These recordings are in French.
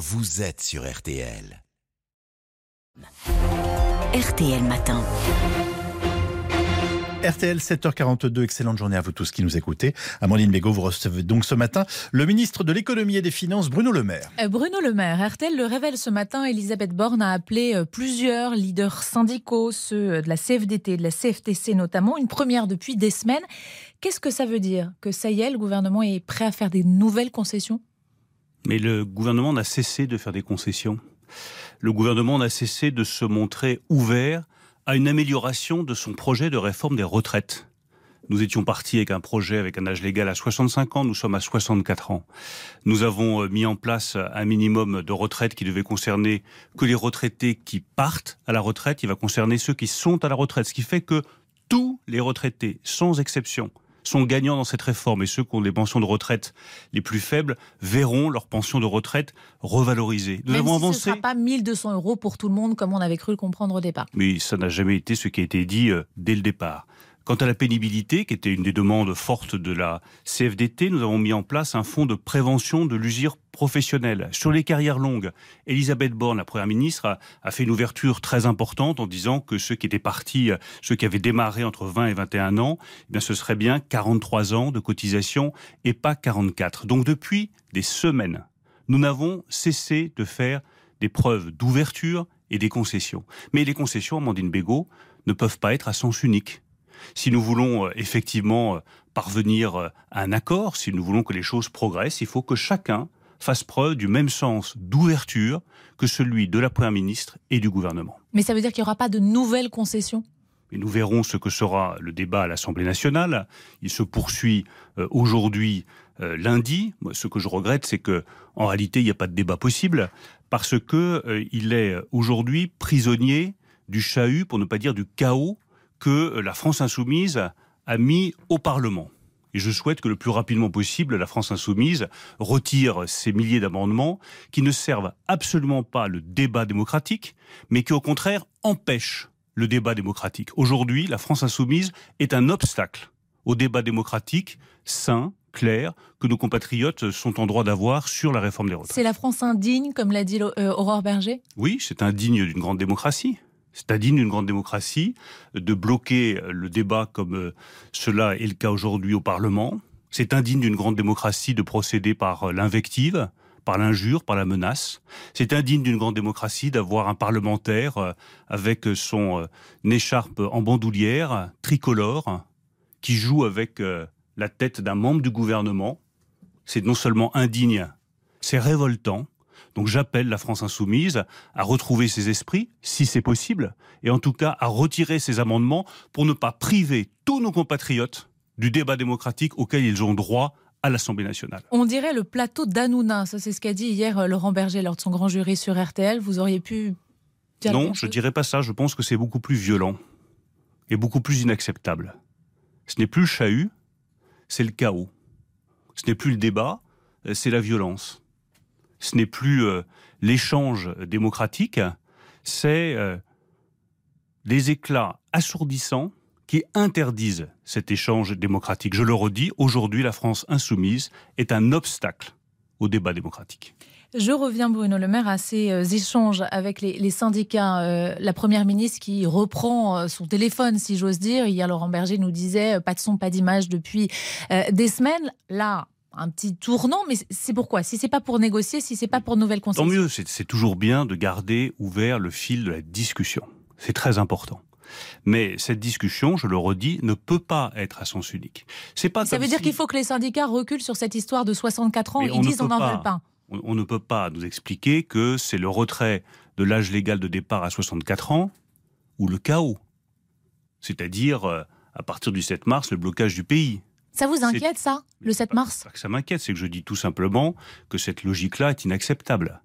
vous êtes sur RTL. RTL Matin. RTL 7h42, excellente journée à vous tous qui nous écoutez. Amandine Bégaud, vous recevez donc ce matin le ministre de l'économie et des finances, Bruno Le Maire. Euh, Bruno Le Maire, RTL le révèle ce matin, Elisabeth Borne a appelé euh, plusieurs leaders syndicaux, ceux euh, de la CFDT, de la CFTC notamment, une première depuis des semaines. Qu'est-ce que ça veut dire? Que ça y est, le gouvernement est prêt à faire des nouvelles concessions? Mais le gouvernement n'a cessé de faire des concessions. Le gouvernement n'a cessé de se montrer ouvert à une amélioration de son projet de réforme des retraites. Nous étions partis avec un projet avec un âge légal à 65 ans, nous sommes à 64 ans. Nous avons euh, mis en place un minimum de retraite qui devait concerner que les retraités qui partent à la retraite, il va concerner ceux qui sont à la retraite, ce qui fait que tous les retraités, sans exception, sont gagnants dans cette réforme et ceux qui ont des pensions de retraite les plus faibles verront leur pension de retraite revalorisée. Nous Même avons si avancé. Ce ne sera pas 1200 euros pour tout le monde comme on avait cru le comprendre au départ. Mais ça n'a jamais été ce qui a été dit euh, dès le départ. Quant à la pénibilité, qui était une des demandes fortes de la CFDT, nous avons mis en place un fonds de prévention de l'usure professionnelle. Sur les carrières longues, Elisabeth Borne, la Première ministre, a, fait une ouverture très importante en disant que ceux qui étaient partis, ceux qui avaient démarré entre 20 et 21 ans, eh bien ce serait bien 43 ans de cotisation et pas 44. Donc depuis des semaines, nous n'avons cessé de faire des preuves d'ouverture et des concessions. Mais les concessions, Amandine Bégaud, ne peuvent pas être à sens unique. Si nous voulons euh, effectivement euh, parvenir euh, à un accord, si nous voulons que les choses progressent, il faut que chacun fasse preuve du même sens d'ouverture que celui de la Première ministre et du gouvernement. Mais ça veut dire qu'il n'y aura pas de nouvelles concessions? Et nous verrons ce que sera le débat à l'Assemblée nationale. Il se poursuit aujourd'hui lundi. ce que je regrette, c'est que en réalité, il n'y a pas de débat possible parce que il est aujourd'hui prisonnier du chahut, pour ne pas dire du chaos que la France insoumise a mis au Parlement. Et je souhaite que le plus rapidement possible, la France insoumise retire ces milliers d'amendements qui ne servent absolument pas le débat démocratique, mais qui au contraire empêchent le débat démocratique. Aujourd'hui, la France insoumise est un obstacle au débat démocratique sain, clair, que nos compatriotes sont en droit d'avoir sur la réforme des retraites. C'est la France indigne, comme l'a dit euh, Aurore Berger? Oui, c'est indigne d'une grande démocratie. C'est indigne d'une grande démocratie de bloquer le débat comme euh, cela est le cas aujourd'hui au Parlement. C'est indigne d'une grande démocratie de procéder par euh, l'invective, par l'injure, par la menace. C'est indigne d'une grande démocratie d'avoir un parlementaire euh, avec son écharpe en bandoulière, tricolore, qui joue avec la tête d'un membre du gouvernement. C'est non seulement indigne, c'est révoltant. Donc j'appelle la France insoumise à retrouver ses esprits, si c'est possible, et en tout cas à retirer ces amendements pour ne pas priver tous nos compatriotes du débat démocratique auquel ils ont droit à l'Assemblée nationale. On dirait le plateau d'Anouna, ça c'est ce qu'a dit hier euh, Laurent Berger lors de son grand jury sur RTL. Vous auriez pu dire Non, je ne dirais pas ça. Je pense que c'est beaucoup plus violent et beaucoup plus inacceptable. Ce n'est plus le chahut, c'est le chaos. Ce n'est plus le débat, euh, c'est la violence ce n'est plus euh, l'échange démocratique, c'est euh, les éclats assourdissants qui interdisent cet échange démocratique. Je le redis, aujourd'hui, la France insoumise est un obstacle au débat démocratique. Je reviens, Bruno Le Maire, à ces euh, échanges avec les, syndicats. la Première ministre qui reprend son téléphone, si j'ose dire. Hier, Laurent Berger nous disait pas de son, pas d'image depuis des semaines. Là, un petit tournant, mais c'est pourquoi? Si c'est pas pour négocier, si c'est pas pour nouvelles concessions. Tant mieux, c'est toujours bien de garder ouvert le fil de la discussion. C'est très important. Mais cette discussion, je le redis, ne peut pas être à sens unique. C'est pas. Ça veut dire qu'il faut que les syndicats reculent sur cette histoire de 64 ans. Ils disent on n'en veut pas. On, ne peut pas nous expliquer que c'est le retrait de l'âge légal de départ à 64 ans ou le chaos. C'est-à-dire, euh, à partir du 7 mars, le blocage du pays. Ça vous inquiète, ça, le 7 mars Ça m'inquiète, c'est que je dis tout simplement que cette logique-là est inacceptable.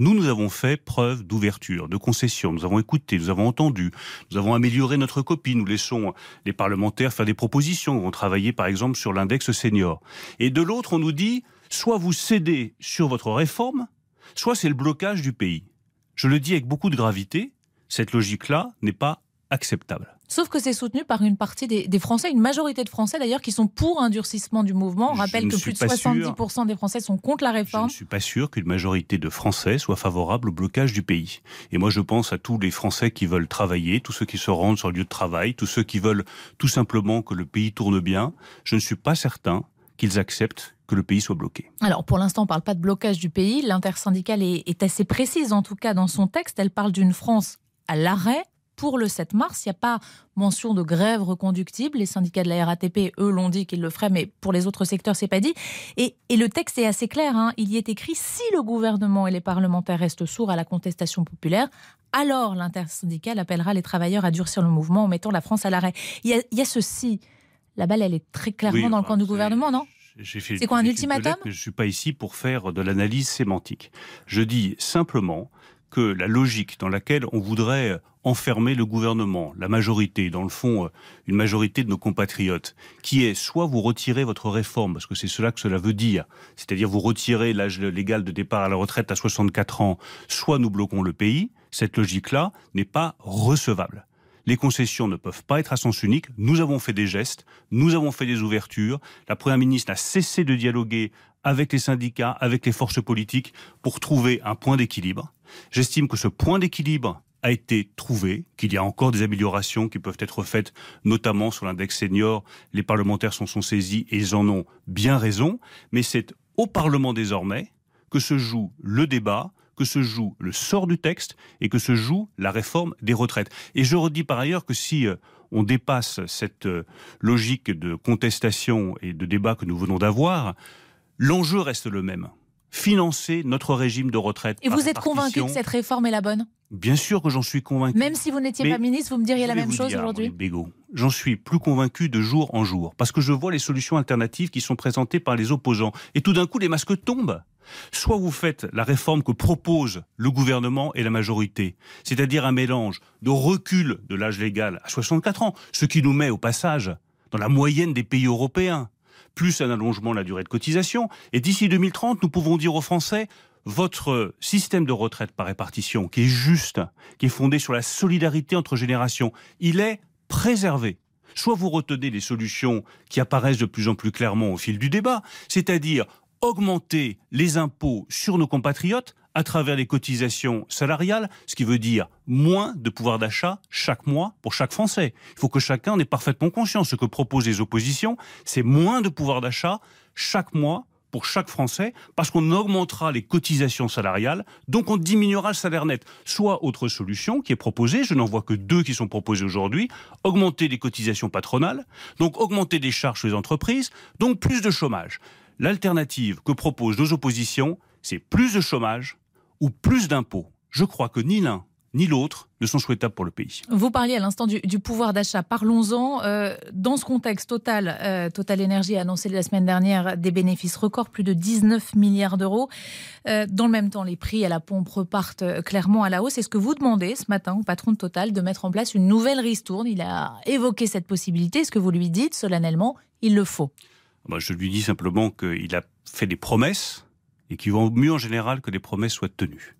Nous, nous avons fait preuve d'ouverture, de concession. Nous avons écouté, nous avons entendu, nous avons amélioré notre copie. Nous laissons les parlementaires faire des propositions. Nous avons travaillé, par exemple, sur l'index senior. Et de l'autre, on nous dit, soit vous cédez sur votre réforme, soit c'est le blocage du pays. Je le dis avec beaucoup de gravité, cette logique-là n'est pas acceptable. Sauf que c'est soutenu par une partie des, Français, une majorité de Français d'ailleurs, qui sont pour un durcissement du mouvement. On rappelle que plus de 70% des Français sont contre la réforme. Je ne suis pas sûr qu'une majorité de Français soit favorable au blocage du pays. Et moi, je pense à tous les Français qui veulent travailler, tous ceux qui se rendent sur le lieu de travail, tous ceux qui veulent tout simplement que le pays tourne bien. Je ne suis pas certain qu'ils acceptent que le pays soit bloqué. Alors pour l'instant, on ne parle pas de blocage du pays. L'intersyndicale est, assez précise, en tout cas dans son texte. Elle parle d'une France à l'arrêt pour le 7 mars. Il n'y a pas mention de grève reconductible. Les syndicats de la RATP, eux, l'ont dit qu'ils le feraient, mais pour les autres secteurs, c'est pas dit. Et, le texte est assez clair. Hein. Il y est écrit si le gouvernement et les parlementaires restent sourds à la contestation populaire, alors l'intersyndicale appellera les travailleurs à durcir le mouvement en mettant la France à l'arrêt. Il, y a ceci. La balle, elle est très clairement dans le camp du gouvernement, non? c'est quoi un ultimatum? Je ne suis pas ici pour faire de l'analyse sémantique. Je dis simplement que la logique dans laquelle on voudrait enfermer le gouvernement, la majorité, dans le fond, euh, une majorité de nos compatriotes, qui est soit vous retirez votre réforme, parce que c'est cela que cela veut dire, c'est-à-dire vous retirez l'âge légal de départ à la retraite à 64 ans, soit nous bloquons le pays, cette logique-là n'est pas recevable. Les concessions ne peuvent pas être à sens unique. Nous avons fait des gestes, nous avons fait des ouvertures. La Première ministre a cessé de dialoguer avec les syndicats, avec les forces politiques, pour trouver un point d'équilibre. J'estime que ce point d'équilibre a été trouvé, qu'il y a encore des améliorations qui peuvent être faites, notamment sur l'index senior. Les parlementaires s'en sont saisis et ils en ont bien raison. Mais c'est au Parlement désormais que se joue le débat, que se joue le sort du texte et que se joue la réforme des retraites. Et je redis par ailleurs que si euh, on dépasse cette euh, logique de contestation et de débat que nous venons d'avoir, l'enjeu reste le même financer notre régime de retraite. Et vous êtes convaincu que cette réforme est la bonne? Bien sûr que j'en suis convaincu. Même si vous n'étiez pas ministre, vous me diriez la même chose aujourd'hui? J'en suis plus convaincu de jour en jour, parce que je vois les solutions alternatives qui sont présentées par les opposants. Et tout d'un coup, les masques tombent. Soit vous faites la réforme que propose le gouvernement et la majorité, c'est-à-dire un mélange de recul de l'âge légal à 64 ans, ce qui nous met au passage dans la moyenne des pays européens plus un allongement de la durée de cotisation. Et d'ici 2030, nous pouvons dire aux Français, votre système de retraite par répartition, qui est juste, qui est fondé sur la solidarité entre générations, il est préservé. Soit vous retenez les solutions qui apparaissent de plus en plus clairement au fil du débat, c'est-à-dire augmenter les impôts sur nos compatriotes à travers les cotisations salariales, ce qui veut dire moins de pouvoir d'achat chaque mois pour chaque Français. Il faut que chacun en ait parfaitement conscience. Ce que proposent les oppositions, c'est moins de pouvoir d'achat chaque mois pour chaque Français, parce qu'on augmentera les cotisations salariales, donc on diminuera le salaire net. Soit autre solution qui est proposée, je n'en vois que deux qui sont proposées aujourd'hui, augmenter les cotisations patronales, donc augmenter les charges sur les entreprises, donc plus de chômage. L'alternative que proposent nos oppositions, c'est plus de chômage, ou plus d'impôts. Je crois que ni l'un ni l'autre ne sont souhaitables pour le pays. Vous parliez à l'instant du, pouvoir d'achat. Parlons-en. Euh, dans ce contexte, Total, euh, Total Energy a annoncé la semaine dernière des bénéfices records, plus de 19 milliards d'euros. Euh, dans le même temps, les prix à la pompe repartent clairement à la hausse. Est-ce que vous demandez ce matin au patron de Total de mettre en place une nouvelle ristourne Il a évoqué cette possibilité. Est-ce que vous lui dites solennellement il le faut bah, Je lui dis simplement qu'il a fait des promesses et qui vont mieux en général que les promesses soient tenues.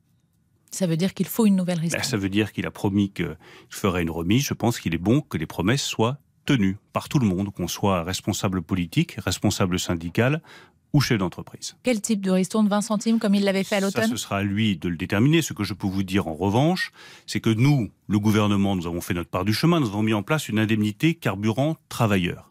Ça veut dire qu'il faut une nouvelle ristourne. ça veut dire qu'il a promis qu'il ferait une remise. Je pense qu'il est bon que les promesses soient tenues par tout le monde, qu'on soit responsable politique, responsable syndical ou chef d'entreprise. Quel type de ristourne 20 centimes comme il l'avait fait à l'automne Ça, ce sera à lui de le déterminer. Ce que je peux vous dire en revanche, c'est que nous, le gouvernement, nous avons fait notre part du chemin. Nous avons mis en place une indemnité carburant travailleur.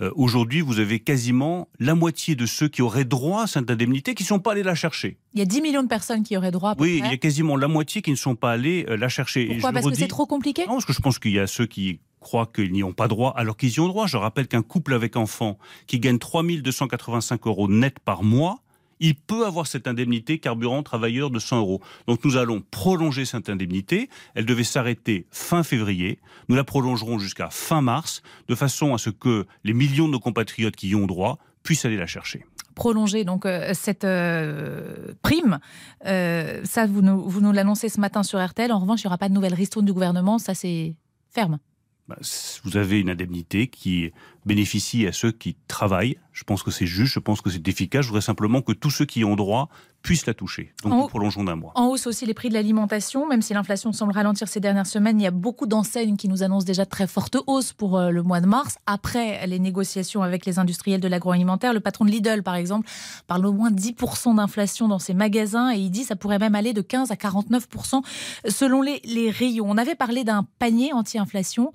Euh, aujourd'hui, vous avez quasiment la moitié de ceux qui auraient droit à cette indemnité qui ne sont pas allés la chercher. Il y a 10 millions de personnes qui auraient droit. À oui, il y a quasiment la moitié qui ne sont pas allés euh, la chercher. Pourquoi Parce que c'est trop compliqué? Non, parce que je pense qu'il y a ceux qui croient qu'ils n'y ont pas droit alors qu'ils y ont droit. Je rappelle qu'un couple avec enfant qui gagne 3285 euros net par mois il peut avoir cette indemnité carburant travailleur de 100 euros. Donc nous allons prolonger cette indemnité. Elle devait s'arrêter fin février. Nous la prolongerons jusqu'à fin mars, de façon à ce que les millions de nos compatriotes qui y ont droit puissent aller la chercher prolonger donc euh, cette euh, prime. Euh, ça, vous nous, vous nous l'annoncez ce matin sur RTL. En revanche, il n'y aura pas de nouvelle ristourne du gouvernement. Ça, c'est ferme. Bah, vous avez une indemnité qui bénéficie à ceux qui travaillent. Je pense que c'est juste, je pense que c'est efficace. Je voudrais simplement que tous ceux qui y ont droit puissent la toucher. Donc nous prolongeons d'un mois. En hausse aussi les prix de l'alimentation, même si l'inflation semble ralentir ces dernières semaines, il y a beaucoup d'enseignes qui nous annoncent déjà de très fortes hausses pour euh, le mois de mars. Après les négociations avec les industriels de l'agroalimentaire, le patron de Lidl, par exemple, parle au moins 10% d'inflation dans ses magasins et il dit que ça pourrait même aller de 15 à 49% selon les, les rayons. On avait parlé d'un panier anti-inflation.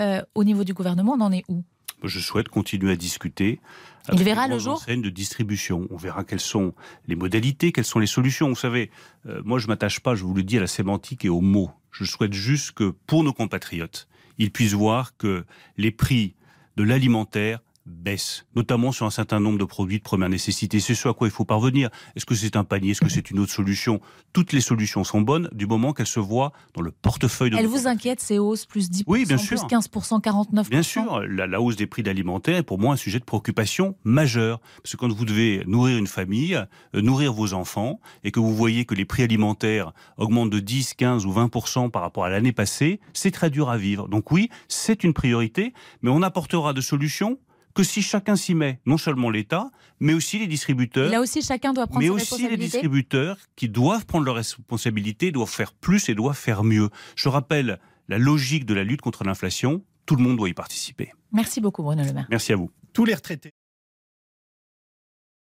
Euh, au niveau du gouvernement, on en est où? Je souhaite continuer à discuter. Il verra le jour de distribution. On verra quelles sont les modalités, quelles sont les solutions. Vous savez, euh, moi je m'attache pas, je vous le dis, à la sémantique et aux mots. Je souhaite juste que pour nos compatriotes, ils puissent voir que les prix de l'alimentaire baisse, notamment sur un certain nombre de produits de première nécessité. C'est ce à quoi il faut parvenir. Est-ce que c'est un panier? Est-ce que c'est une autre solution? Toutes les solutions sont bonnes du moment qu'elles se voient dans le portefeuille de Elle vous inquiète ces hausses plus 10%, oui, bien sûr. plus 15%, 49% Bien sûr, la, hausse des prix d'alimentaire est pour moi un sujet de préoccupation majeur. Parce que quand vous devez nourrir une famille, euh, nourrir vos enfants, et que vous voyez que les prix alimentaires augmentent de 10, 15 ou 20% par rapport à l'année passée, c'est très dur à vivre. Donc oui, c'est une priorité, mais on apportera de solutions que si chacun s'y met, non seulement l'État, mais aussi les distributeurs. Là aussi, chacun doit prendre mais aussi les distributeurs qui doivent prendre leurs responsabilités, doivent faire plus et doivent faire mieux. Je rappelle la logique de la lutte contre l'inflation. Tout le monde doit y participer. Merci beaucoup, Bruno Le Maire. Merci à vous. Tous les retraités.